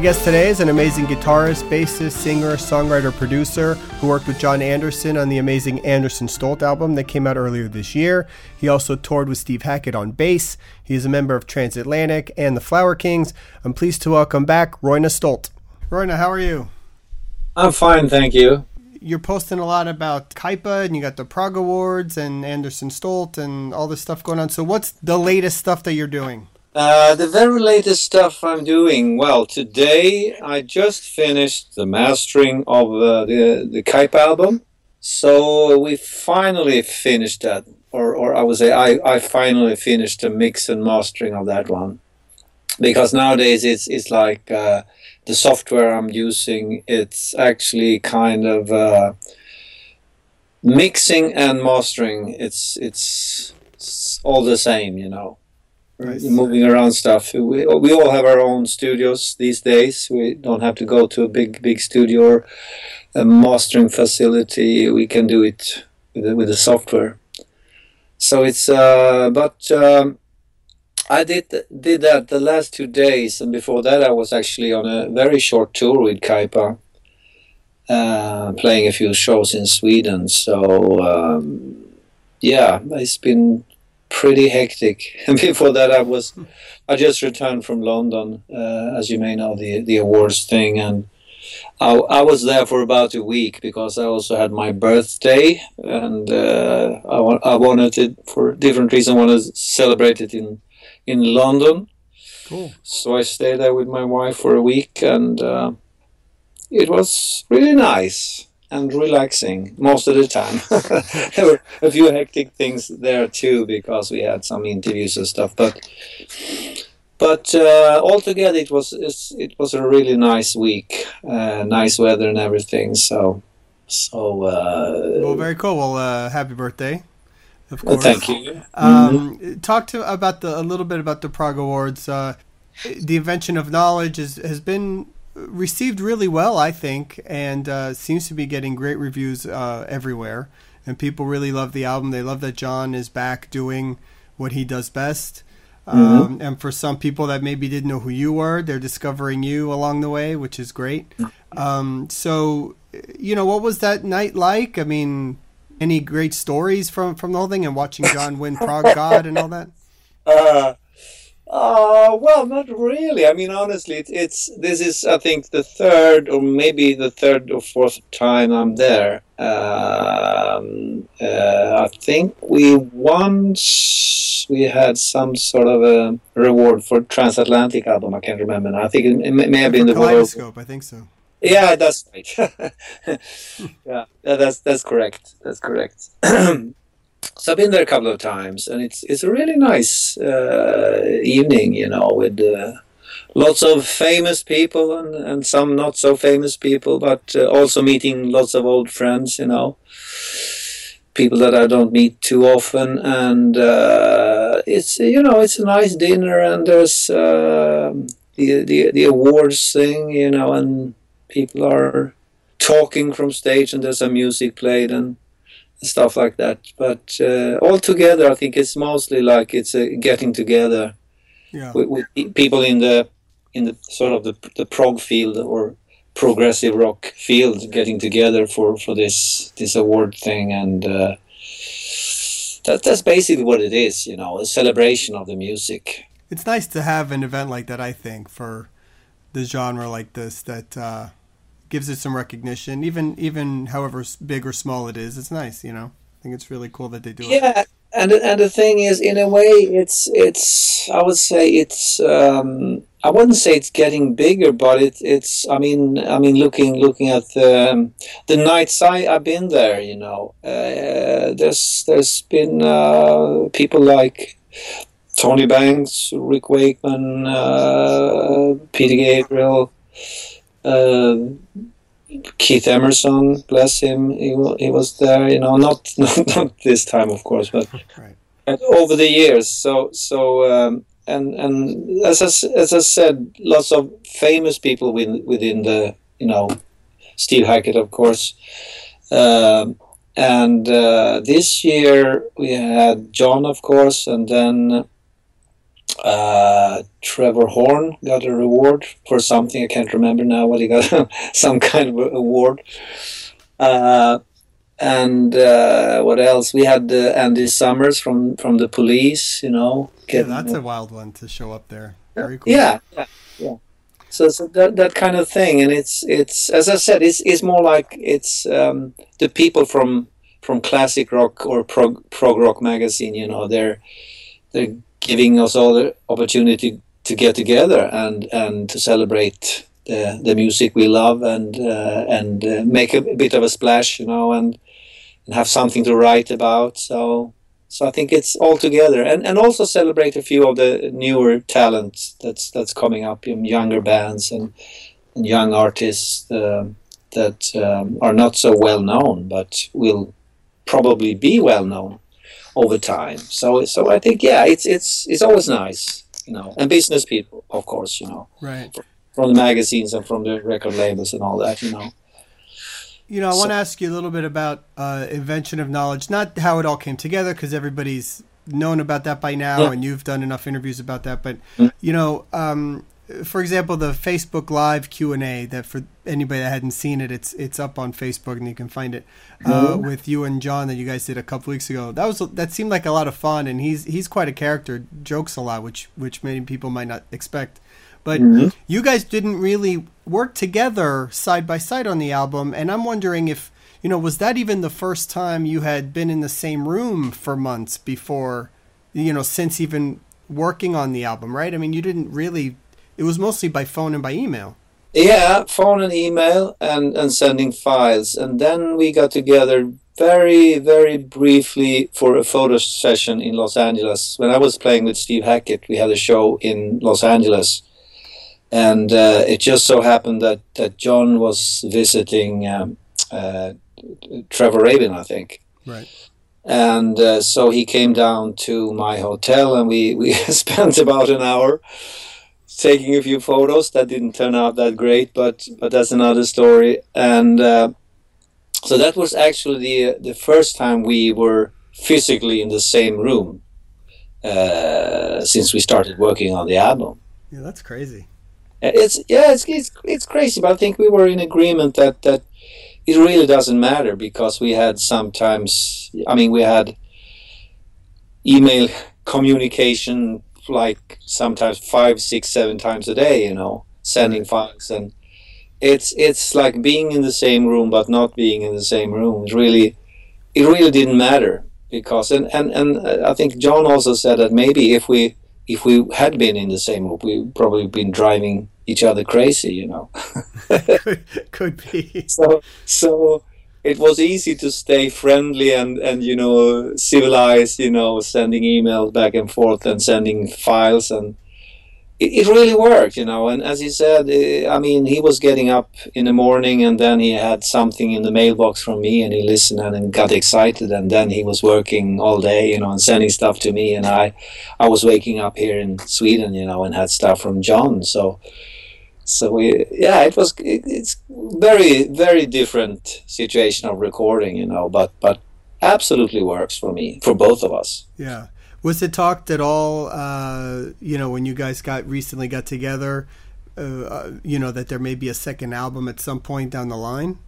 My guest today is an amazing guitarist, bassist, singer, songwriter, producer who worked with Jon Anderson on the amazing Anderson Stolt album that came out earlier this year. He also toured with Steve Hackett on bass. He is a member of Transatlantic and the Flower Kings. I'm pleased to welcome back Roine Stolt. Roine, how are you? I'm fine, thank you. You're posting a lot about Kaipa and you got the Prog Awards and Anderson Stolt and all this stuff going on. So, what's the latest stuff that you're doing? Uh, the very latest stuff I'm doing. Well, today I just finished the mastering of uh, the the Kaipa album, so we finally finished that, or or I would say I I finally finished the mix and mastering of that one, because nowadays it's it's like uh, the software I'm using. It's actually kind of uh, mixing and mastering. It's it's, it's all the same, you know moving around stuff. We, we all have our own studios these days. We don't have to go to a big big studio or a mastering facility. We can do it with the, with the software. So it's uh, but um, I did did that the last two days, and before that I was actually on a very short tour with Kaipa. Uh, playing a few shows in Sweden, so um, yeah, it's been pretty hectic. And before that, I was I just returned from London, uh, as you may know, the the awards thing, and I, I, was there for about a week because I also had my birthday, and uh, I, I wanted it for different reason. I wanted to celebrate it in in London. Cool. So I stayed there with my wife for a week, and uh, it was really nice and relaxing most of the time. there were a few hectic things there too because we had some interviews and stuff, but but uh, altogether it was it was a really nice week, uh, nice weather and everything. So so uh, well, very cool. Well, uh, happy birthday. Of course. thank you. Um, mm-hmm. Talk to about the a little bit about the Prog Awards. Uh, the invention of knowledge is, has been received really well, I think, and uh, seems to be getting great reviews uh, everywhere. And people really love the album. They love that Jon is back doing what he does best. Mm-hmm. Um, and for some people that maybe didn't know who you were, they're discovering you along the way, which is great. Um, so, you know, what was that night like? I mean, any great stories from from the whole thing and watching Jon win Prog God and all that? Uh, uh, well, not really. I mean, honestly, it's, it's this is I think the third or maybe the third or fourth time I'm there. Um, uh, I think we once we had some sort of a reward for transatlantic album. I can't remember. Now. I think it, it may have been the Kaleidoscope. I think so. Yeah, that's right. yeah, that's that's correct. That's correct. so I've been there a couple of times, and it's it's a really nice uh, evening, you know, with uh, lots of famous people and, and some not so famous people, but uh, also meeting lots of old friends, you know, people that I don't meet too often, and uh, it's you know it's a nice dinner, and there's um, the the the awards thing, you know, and people are talking from stage, and there's some music played, and stuff like that. But uh, altogether, I think it's mostly like it's a getting together yeah. with, with, people in the in the sort of the the prog field or progressive rock field getting together for for this this award thing and. Uh, that, that's basically what it is, you know, a celebration of the music. It's nice to have an event like that, I think, for the genre like this that uh, gives it some recognition, even even however big or small it is. It's nice, you know. I think it's really cool that they do yeah, it. Yeah, and and the thing is, in a way, it's it's I would say it's um, I wouldn't say it's getting bigger, but it, it's I mean I mean looking looking at the the nights I I've been there, you know, uh, there's there's been uh, people like Tony Banks, Rick Wakeman, uh, Peter Gabriel. Uh, Keith Emerson, bless him, he, he was there. You know, not not, not this time, of course, but right. over the years. So so um, and and as I, as I said, lots of famous people within within the you know Steve Hackett, of course. Um, and uh, this year we had Jon, of course, and then uh, Trevor Horn got a reward for something. I can't remember now what he got. some kind of award. Uh, and uh, what else? We had uh, Andy Summers from from the Police. You know, yeah, that's a wild one to show up there. Very cool. Yeah, yeah, yeah. So, so that that kind of thing, and it's it's as I said, it's it's more like it's um, the people from from classic rock or prog prog rock magazine. You know, they're they're giving us all the opportunity to get together and and to celebrate the the music we love and uh, and uh, make a, a, bit of a splash, you know, and and have something to write about. So so I think it's all together, and and also celebrate a few of the newer talents that's that's coming up in younger bands and, and young artists uh, that um, are not so well known, but will probably be well known over time. So so I think yeah, it's it's it's always nice, you know, and business people, of course, you know, right, from the magazines and from the record labels and all that, you know. You know, I so, want to ask you a little bit about uh, invention of knowledge, not how it all came together, because everybody's known about that by now, yeah. and you've done enough interviews about that. But mm-hmm. you know, um, for example, the Facebook Live Q and A that for anybody that hadn't seen it, it's it's up on Facebook and you can find it uh, mm-hmm. with you and Jon that you guys did a couple weeks ago. That was that seemed like a lot of fun, and he's he's quite a character, jokes a lot, which which many people might not expect. But mm-hmm. you guys didn't really work together side by side on the album, and I'm wondering if you know was that even the first time you had been in the same room for months before, you know, since even working on the album, right? I mean, you didn't really it was mostly by phone and by email. Yeah, phone and email and, and sending files. And then we got together very, very briefly for a photo session in Los Angeles. When I was playing with Steve Hackett, we had a show in Los Angeles. And uh, it just so happened that, that Jon was visiting um, uh, Trevor Rabin, I think. Right. And uh, so he came down to my hotel and we, we spent about an hour taking a few photos that didn't turn out that great, but but that's another story. And uh, so that was actually the the first time we were physically in the same room uh, since we started working on the album. Yeah, that's crazy. It's yeah, it's, it's it's crazy, but I think we were in agreement that that it really doesn't matter because we had sometimes. I mean, we had email communication like sometimes five, six, seven times a day, you know, sending files and it's it's like being in the same room but not being in the same room. It really it really didn't matter because and, and, and uh, I think Jon also said that maybe if we if we had been in the same room we probably been driving each other crazy, you know. could, could be. So so it was easy to stay friendly and and you know civilized you know sending emails back and forth and sending files and it, it really worked you know. And as he said eh, i mean he was getting up in the morning and then he had something in the mailbox from me and he listened and got excited and then he was working all day you know and sending stuff to me and i i was waking up here in sweden you know and had stuff from jon. So so we yeah it was it, it's very very different situation of recording you know but but absolutely works for me for both of us. Yeah. Was it talked at all uh, you know when you guys got recently got together uh, uh, you know that there may be a second album at some point down the line?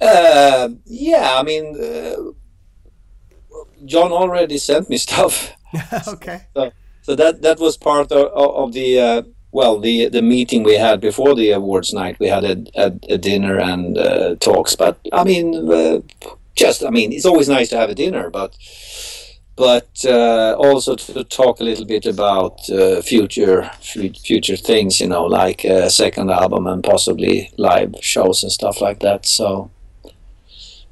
Uh, yeah i mean uh, jon already sent me stuff. Okay. So, so, that that was part of, of the uh, well, the the meeting we had before the awards night, we had a, a, a dinner and uh, talks. But I mean, uh, just I mean, it's always nice to have a dinner, but but uh, also to talk a little bit about uh, future future things, you know, like a second album and possibly live shows and stuff like that. So,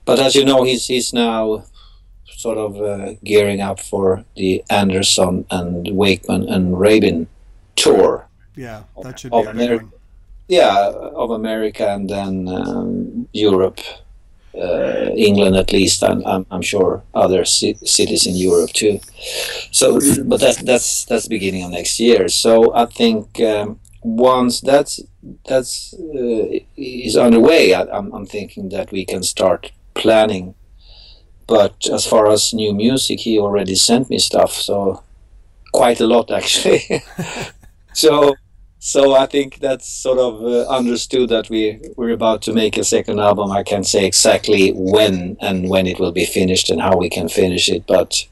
but as you know, he's he's now sort of uh, gearing up for the Anderson and Wakeman and Rabin tour yeah, that should be a. Yeah, of America and then um, Europe, uh, England at least. I'm, I'm, I'm sure other ci- cities in Europe too. So, but that's that's that's beginning of next year. So I think um, once that's that's uh, is underway, I, I'm, I'm thinking that we can start planning. But as far as new music, he already sent me stuff, so quite a lot actually. so so I think that's sort of uh, understood that we we're about to make a second album. I can't say exactly when and when it will be finished and how we can finish it, but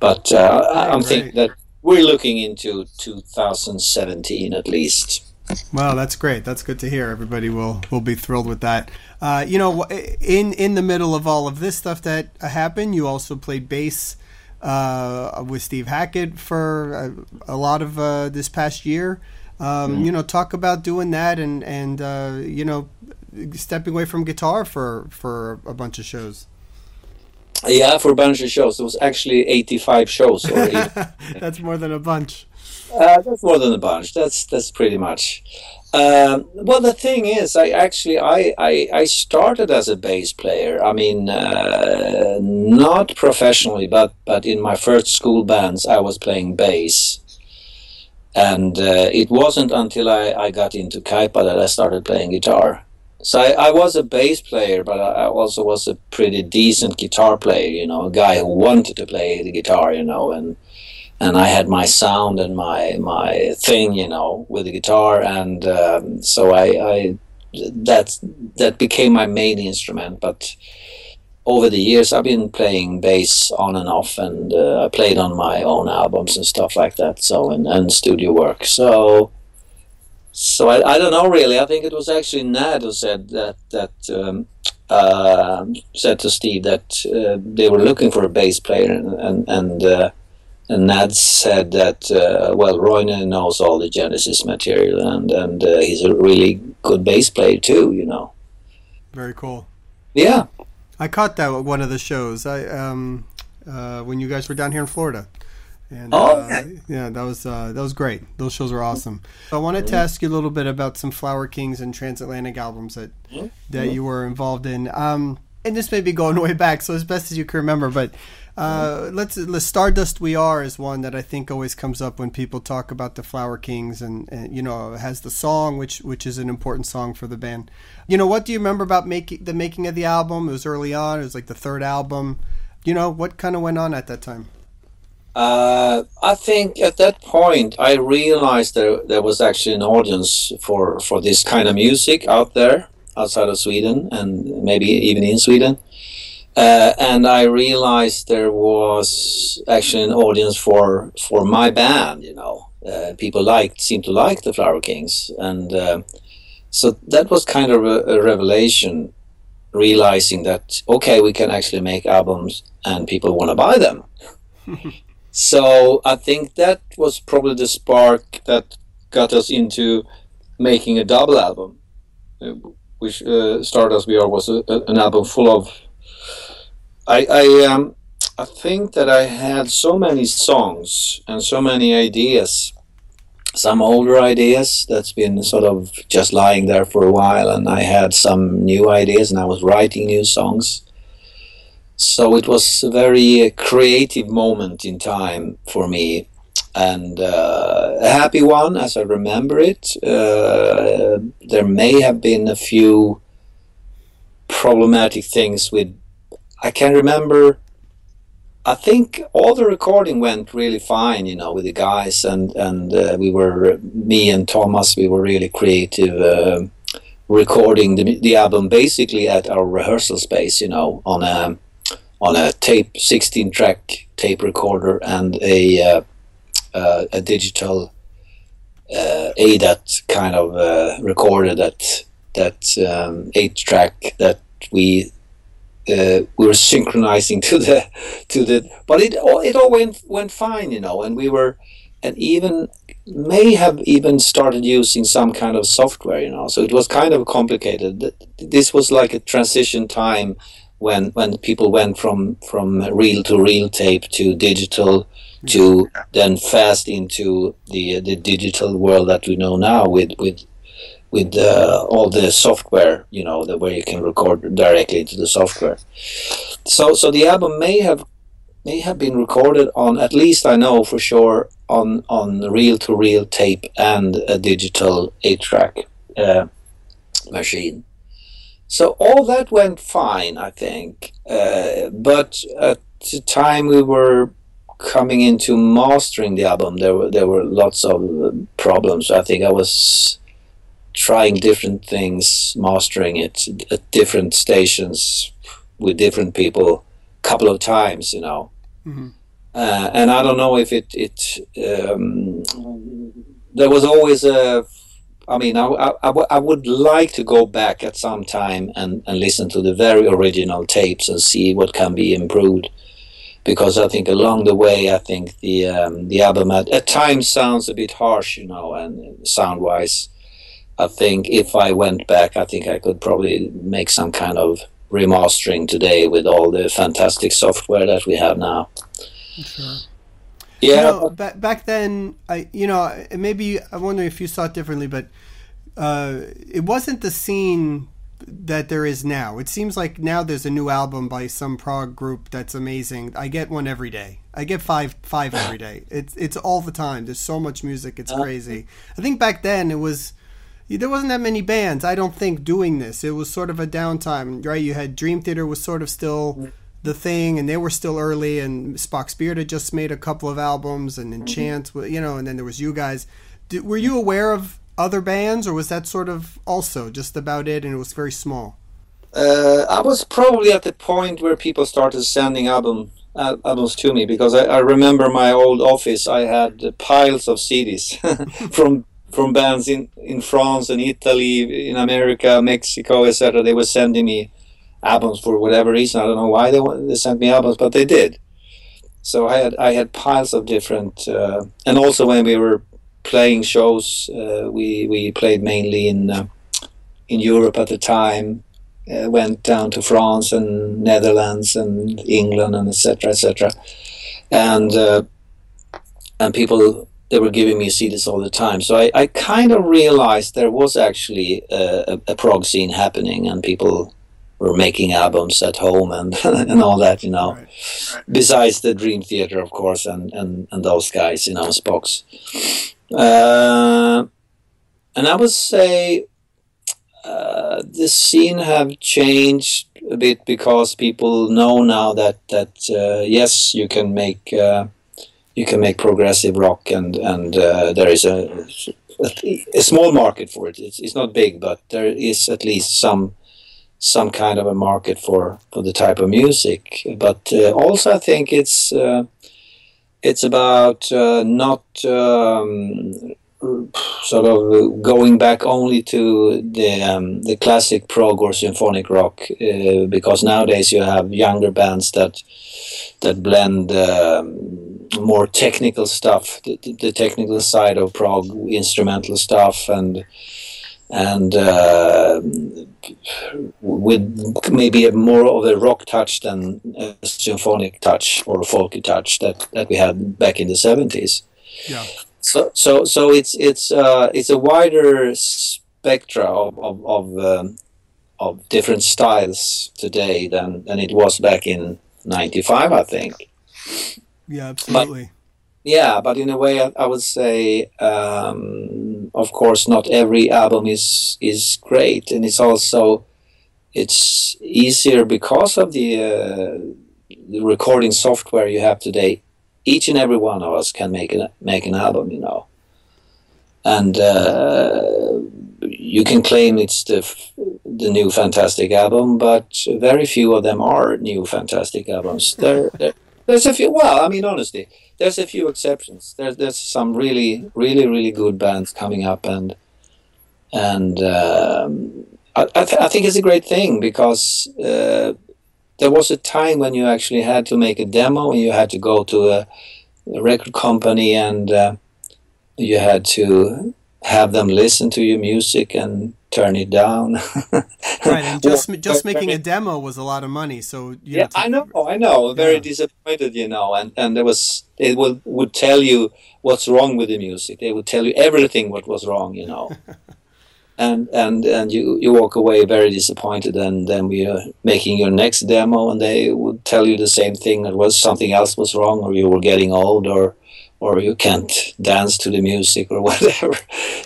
but uh, I'm thinking that we're looking into 2017 at least. Well, that's great. That's good to hear. Everybody will will be thrilled with that. Uh, you know, in in the middle of all of this stuff that happened, you also played bass uh, with Steve Hackett for a, a lot of uh, this past year. Um, mm-hmm. You know, talk about doing that and and uh, you know stepping away from guitar for for a bunch of shows. Yeah, for a bunch of shows. It was actually 85 shows. that's more than a bunch. Uh, that's more than a bunch. That's that's pretty much. Um, well, the thing is, I actually I, I, I started as a bass player. I mean, uh, not professionally, but but in my first school bands, I was playing bass and uh, it wasn't until I, I got into Kaipa that I started playing guitar. So I, I, was a bass player, but I also was a pretty decent guitar player. You know, a guy who wanted to play the guitar. You know, and and I had my sound and my my thing. You know, with the guitar, and um, so I, I that that became my main instrument. But over the years, I've been playing bass on and off, and uh, I played on my own albums and stuff like that. So and, and studio work. So so I, I don't know really. I think it was actually Nad who said that that um, uh, said to Steve that uh, they were looking for a bass player, and and and, uh, and Nad said that uh, well, Roine knows all the Genesis material, and and uh, he's a really good bass player too. You know. Very cool. Yeah. I caught that at one of the shows. I um, uh, when you guys were down here in Florida. And, oh, uh, okay. yeah, that was uh, that was great. Those shows were awesome. I wanted to ask you a little bit about some Flower Kings and Transatlantic albums that that you were involved in. Um, and this may be going way back, so as best as you can remember, but uh, let's, let's Stardust We Are is one that I think always comes up when people talk about the Flower Kings, and, and you know has the song which which is an important song for the band. You know, what do you remember about making the making of the album? It was early on. It was like the third album. You know, what kind of went on at that time? Uh, I think at that point I realized there there was actually an audience for for this kind of music out there outside of Sweden and maybe even in Sweden. Uh, and I realized there was actually an audience for for my band. You know, uh, people liked seemed to like the Flower Kings, and uh, so that was kind of a, a, revelation. Realizing that okay, we can actually make albums and people want to buy them. so I think that was probably the spark that got us into making a double album, uh, which uh, Stardust We Are was a, a, an album full of I I um I think that I had so many songs and so many ideas. Some older ideas that's been sort of just lying there for a while, and I had some new ideas, and I was writing new songs. So it was a very creative moment in time for me, and uh, a happy one as I remember it. Uh, there may have been a few problematic things with I can remember. I think all the recording went really fine, you know, with the guys, and and uh, we were me and Thomas. We were really creative, uh, recording the the album basically at our rehearsal space, you know, on a on a tape, sixteen track tape recorder and a uh, uh a digital uh, ADAT kind of uh, recorder that that um, eight track that we uh, we were synchronizing to the to the but it all it all went went fine you know and we were and even may have even started using some kind of software you know so it was kind of complicated. This was like a transition time when when people went from from reel to reel tape to digital to then fast into the the digital world that we know now with with with uh, all the software, you know, the way you can record directly into the software. So, so the album may have may have been recorded on at least I know for sure on on reel to reel tape and a digital eight track uh, machine. So all that went fine, I think. Uh, but at the time we were coming into mastering the album, there were there were lots of problems. I think I was trying different things, mastering it at different stations with different people, a couple of times, you know. Mm-hmm. Uh, and I don't know if it it um, there was always a. I mean, I, I, I, would like to go back at some time and, and listen to the very original tapes and see what can be improved because I think along the way, I think the um, the album at, at times sounds a bit harsh, you know, and sound wise. I think if I went back, I think I could probably make some kind of remastering today with all the fantastic software that we have now. Sure. Yeah. You know, back back then, I you know maybe I wonder if you saw it differently, but uh, it wasn't the scene that there is now. It seems like now there's a new album by some prog group that's amazing. I get one every day. I get five five every day. It's it's all the time. There's so much music. It's uh-huh. crazy. I think back then it was there wasn't that many bands. I don't think doing this. It was sort of a downtime, right? You had Dream Theater was sort of still the thing, and they were still early. And Spock's Beard had just made a couple of albums, and mm-hmm. Enchant, you know, and then there was you guys. Did, were you aware of other bands, or was that sort of also just about it, and it was very small? Uh, I was probably at the point where people started sending album uh, albums to me because I, I, remember my old office. I had piles of CDs from from bands in in France and Italy, in America, Mexico, etc. They were sending me albums for whatever reason. I don't know why they they sent me albums, but they did. So I had I had piles of different, uh, and also when we were playing shows. Uh, we we played mainly in uh, in Europe at the time. Uh, went down to France and Netherlands and England and etc. etc. And uh, and people they were giving me CDs all the time. So I, I kind of realized there was actually a, a, prog scene happening and people were making albums at home and and all that, you know. Right. Right. Besides the Dream Theater, of course, and, and, and those guys, you know, Spock's. Uh, and I would say uh, the scene have changed a bit because people know now that that uh, yes, you can make uh, you can make progressive rock, and and uh, there is a, a, small market for it. It's, it's not big, but there is at least some some kind of a market for for the type of music. But uh, also, I think it's it's about uh, not um, sort of going back only to the um, the classic prog or symphonic rock uh, because nowadays you have younger bands that that blend um, more technical stuff the, the, technical side of prog instrumental stuff and and uh, with maybe a more of a rock touch than a symphonic touch or a folky touch that, that we had back in the seventies. Yeah. So so so it's it's uh, it's a wider spectra of of of, um, of different styles today than than it was back in '95, I think. Yeah, absolutely. But, yeah, but in a way, I, I would say, um, of course, not every album is is great, and it's also it's easier because of the, uh, the recording software you have today. Each and every one of us can make an make an album, you know, and uh, you can claim it's the the new fantastic album, but very few of them are new fantastic albums. There, there's a few. Well, I mean, honestly there's a few exceptions. There's there's some really really really good bands coming up, and and um, I I, th- I, think it's a great thing because uh, there was a time when you actually had to make a demo and you had to go to a, a record company and uh, you had to have them listen to your music and turn it down. right, and just just making a demo was a lot of money. So yeah, I know, I know. Very yeah. disappointed, you know. And and there was they would would tell you what's wrong with the music. They would tell you everything what was wrong, you know. and and and you you walk away very disappointed. And then we are making your next demo, and they would tell you the same thing. It was something else was wrong, or you were getting old, or or you can't dance to the music or whatever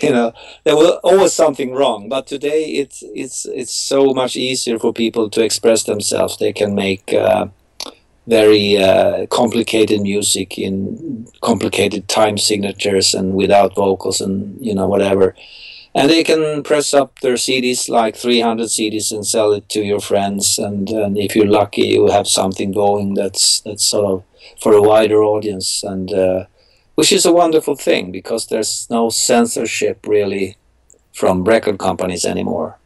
you know. There was always something wrong but today it's it's it's so much easier for people to express themselves. They can make uh, very uh, complicated music in complicated time signatures and without vocals and you know whatever. And they can press up their CDs like 300 CDs and sell it to your friends. And, and if you're lucky you have something going that's that's sort of for a wider audience. And uh, which is a wonderful thing because there's no censorship really from record companies anymore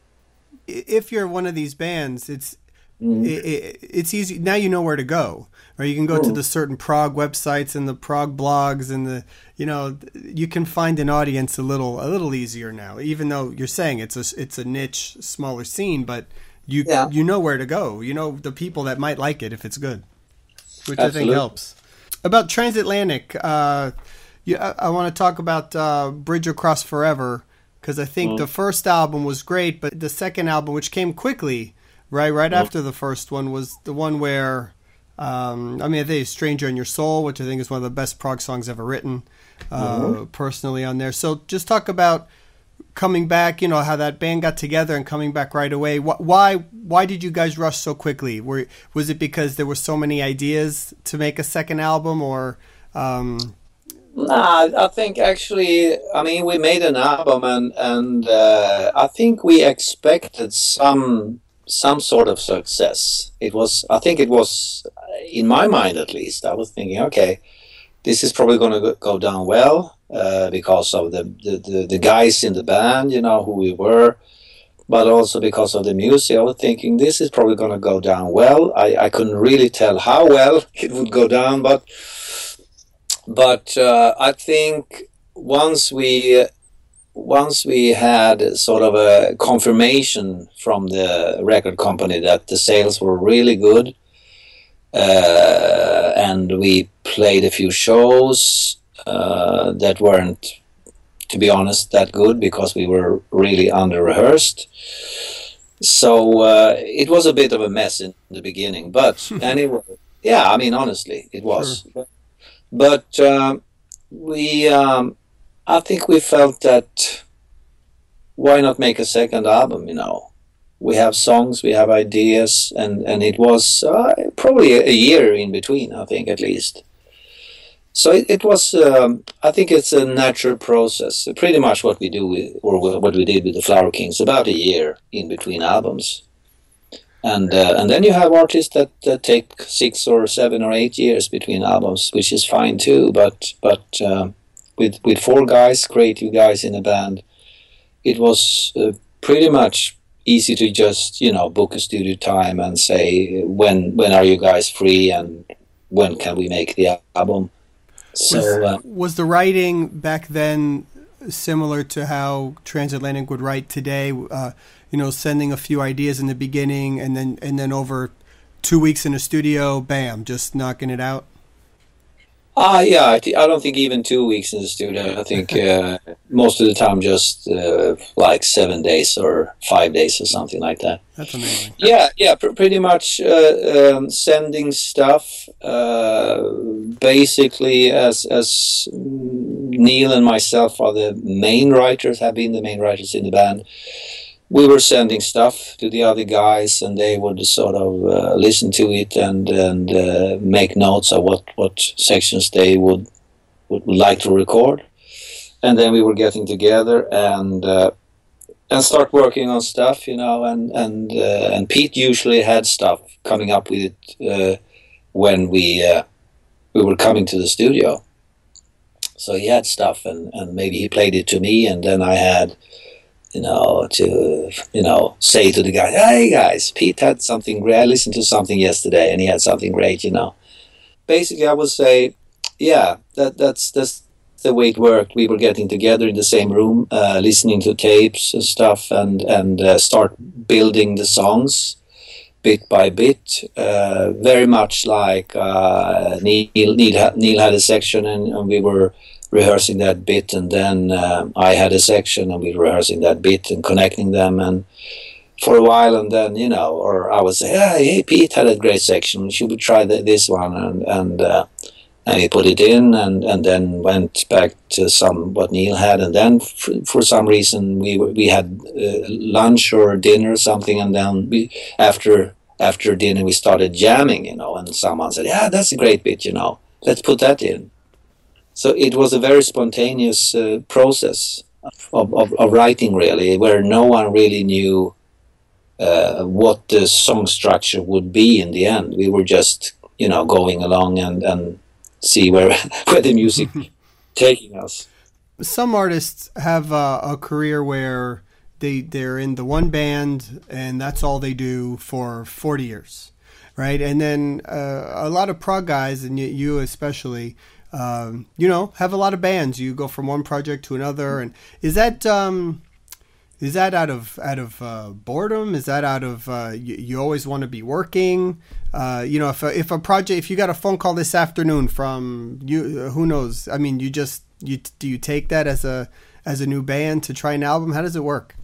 if you're one of these bands it's mm. it, it, it's easy now you know where to go or you can go mm. to the certain prog websites and the prog blogs and the you know you can find an audience a little a little easier now even though you're saying it's a it's a niche smaller scene but you yeah. you know where to go you know the people that might like it if it's good which Absolutely. i think helps about transatlantic uh yeah, I, I want to talk about uh, Bridge Across Forever because I think mm. the first album was great, but the second album, which came quickly, right, right mm. after the first one, was the one where, um, I mean, I think "Stranger in Your Soul," which I think is one of the best prog songs ever written uh, mm-hmm. personally on there. So just talk about coming back. You know how that band got together and coming back right away. Why why did you guys rush so quickly? Were was it because there were so many ideas to make a second album, or um, Nah, I think actually, I mean, we made an album, and and uh, I think we expected some some sort of success. It was, I think, it was in my mind at least. I was thinking, okay, this is probably going to go down well uh, because of the, the, the, guys in the band, you know, who we were, but also because of the music. I was thinking this is probably going to go down well. I, I couldn't really tell how well it would go down, but but uh, I think once we once we had sort of a confirmation from the record company that the sales were really good uh, and we played a few shows uh, that weren't, to be honest, that good because we were really under rehearsed. So uh, it was a bit of a mess in the beginning, but anyway, yeah, I mean, honestly, it was. Sure. But um, we, um, I think we felt that why not make a second album, you know? We have songs, we have ideas, and and it was uh, probably a year in between, I think at least. So it, it was. Um, I think it's a natural process. Pretty much what we do, with, or what we did with the Flower Kings, about a year in between albums, and uh, and then you have artists that, that take six or seven or eight years between albums, which is fine too. But but uh, with with four guys, creative guys in a band, it was uh, pretty much easy to just you know book a studio time and say when when are you guys free and when can we make the album? So was, uh, was the writing back then similar to how transatlantic would write today? Uh, you know sending a few ideas in the beginning and then and then over two weeks in a studio bam just knocking it out Ah, uh, yeah. I, th- I, don't think even two weeks in the studio. I think uh, most of the time just uh, like seven days or five days or something like that. That's amazing. Yeah, yeah. Pr- pretty much uh, um, sending stuff. Uh, basically, as as Neil and myself are the main writers, have been the main writers in the band we were sending stuff to the other guys, and they would sort of uh, listen to it and and uh, make notes of what what sections they would would like to record, and then we were getting together and uh, and start working on stuff, you know, and and uh, and Pete usually had stuff coming up with it uh, when we uh, we were coming to the studio. So he had stuff, and, and maybe he played it to me, and then I had you know, to, you know, say to the guy, hey guys, Pete had something great. I listened to something yesterday and he had something great, you know. Basically, I would say, yeah, that that's, that's the way it worked. We were getting together in the same room, uh, listening to tapes and stuff and, and uh, start building the songs bit by bit. Uh, very much like uh, Neil, Neil, Neil had a section and, and we were rehearsing that bit, and then uh, I had a section, and we were rehearsing that bit and connecting them, and for a while, and then you know, or I would say, hey, Pete had a great section. Should we try the, this one? And and uh, and he put it in, and, and then went back to some what Neil had, and then for, for some reason we we had uh, lunch or dinner or something, and then we after after dinner we started jamming, you know, and someone said, "Yeah, that's a great bit, you know, let's put that in." So it was a very spontaneous uh, process of, of, of, writing, really, where no one really knew uh, what the song structure would be in the end. We were just, you know, going along and, and see where where the music taking us. Some artists have a, a career where they they're in the one band and that's all they do for 40 years right and then uh, a lot of prog guys and you especially um, you know have a lot of bands you go from one project to another and is that um, is that out of out of uh, boredom? Is that out of uh, you, you, always want to be working? Uh, you know if a, if a project if you got a phone call this afternoon from you who knows? I mean you just you do you take that as a as a new band to try an album? How does it work?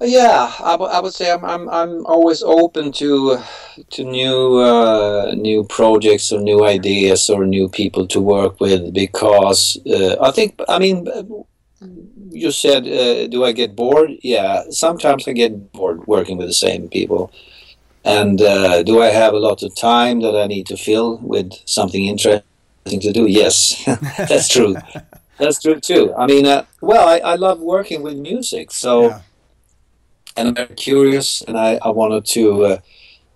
Yeah, I, w- I would say I'm, I'm I'm always open to to new uh, new projects or new ideas or new people to work with because uh, I think I mean you said uh, do I get bored? Yeah, sometimes I get bored working with the same people. And uh, do I have a lot of time that I need to fill with something interesting to do? Yes, that's true. that's true too. I mean, uh, well, I, I love working with music, so. Yeah and I'm curious, and I, I wanted to uh,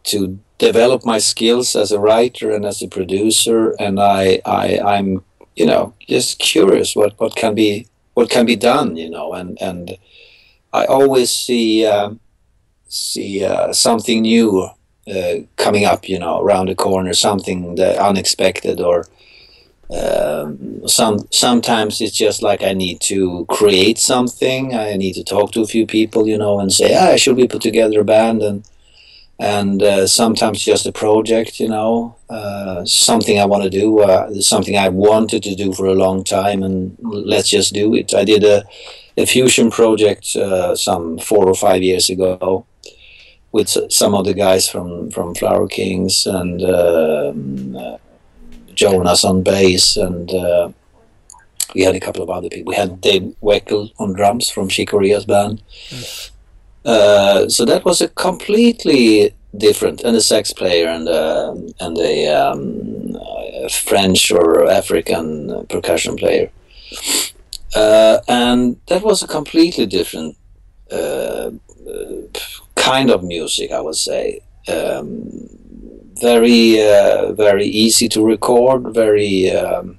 to develop my skills as a writer and as a producer, and I, I I'm you know just curious what, what can be what can be done, you know, and and I always see uh, see uh, something new uh, coming up, you know, around the corner, something that unexpected or um, some sometimes it's just like I need to create something. I need to talk to a few people, you know, and say, ah, I should we put together a band? And and uh, sometimes just a project, you know, uh, something I want to do, uh, something I wanted to do for a long time, and let's just do it. I did a, a fusion project uh, some four or five years ago with some of the guys from from Flower Kings and um, uh, Jonas on bass, and uh, we had a couple of other people. We had Dave Weckl on drums from Chick band. Mm. Uh, so that was a completely different, and a sax player and uh, and a, um, a, French or African percussion player, uh, and that was a completely different uh, kind of music, I would say. Um, very uh, very easy to record, very um,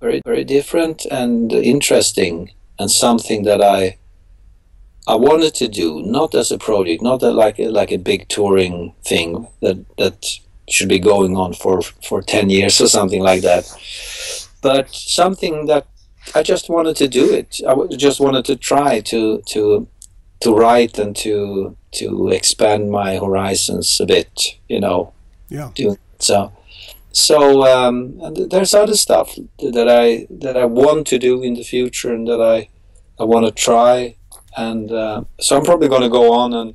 very very different and interesting, and something that I I wanted to do, not as a project, not that like like a big touring thing that that should be going on for for ten years or something like that, but something that I just wanted to do it. I just wanted to try to to to write and to to expand my horizons a bit, you know. Yeah. So, so um, there's other stuff that I that I want to do in the future and that I I want to try, and uh, so I'm probably going to go on and,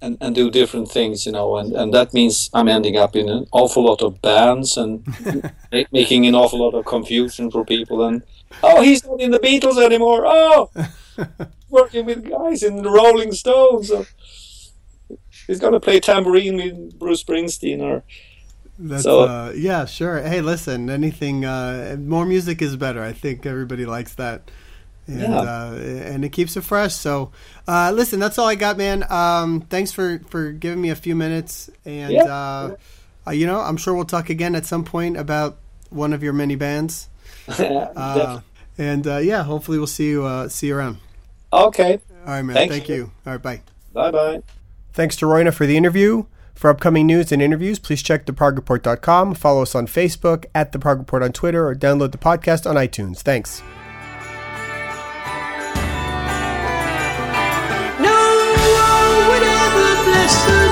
and and do different things, you know, and and that means I'm ending up in an awful lot of bands and making an awful lot of confusion for people and oh he's not in the Beatles anymore oh working with guys in the Rolling Stones. So he's gonna play tambourine with Bruce Springsteen or. That's, so, uh, yeah, sure. Hey, listen, anything, uh, more music is better. I think everybody likes that. And, yeah. uh, and it keeps it fresh. So, uh, listen, that's all I got, man. Um, thanks for, for giving me a few minutes. And, yeah. Uh, uh, you know, I'm sure we'll talk again at some point about one of your many bands. uh, and uh, yeah, hopefully we'll see you uh, see you around. Okay. All right, man. Thank, Thank you. All right, bye. Bye bye. Thanks to Roine for the interview. For upcoming news and interviews, please check theprogreport.com, follow us on Facebook, at The Prog Report on Twitter, or download the podcast on iTunes. Thanks. No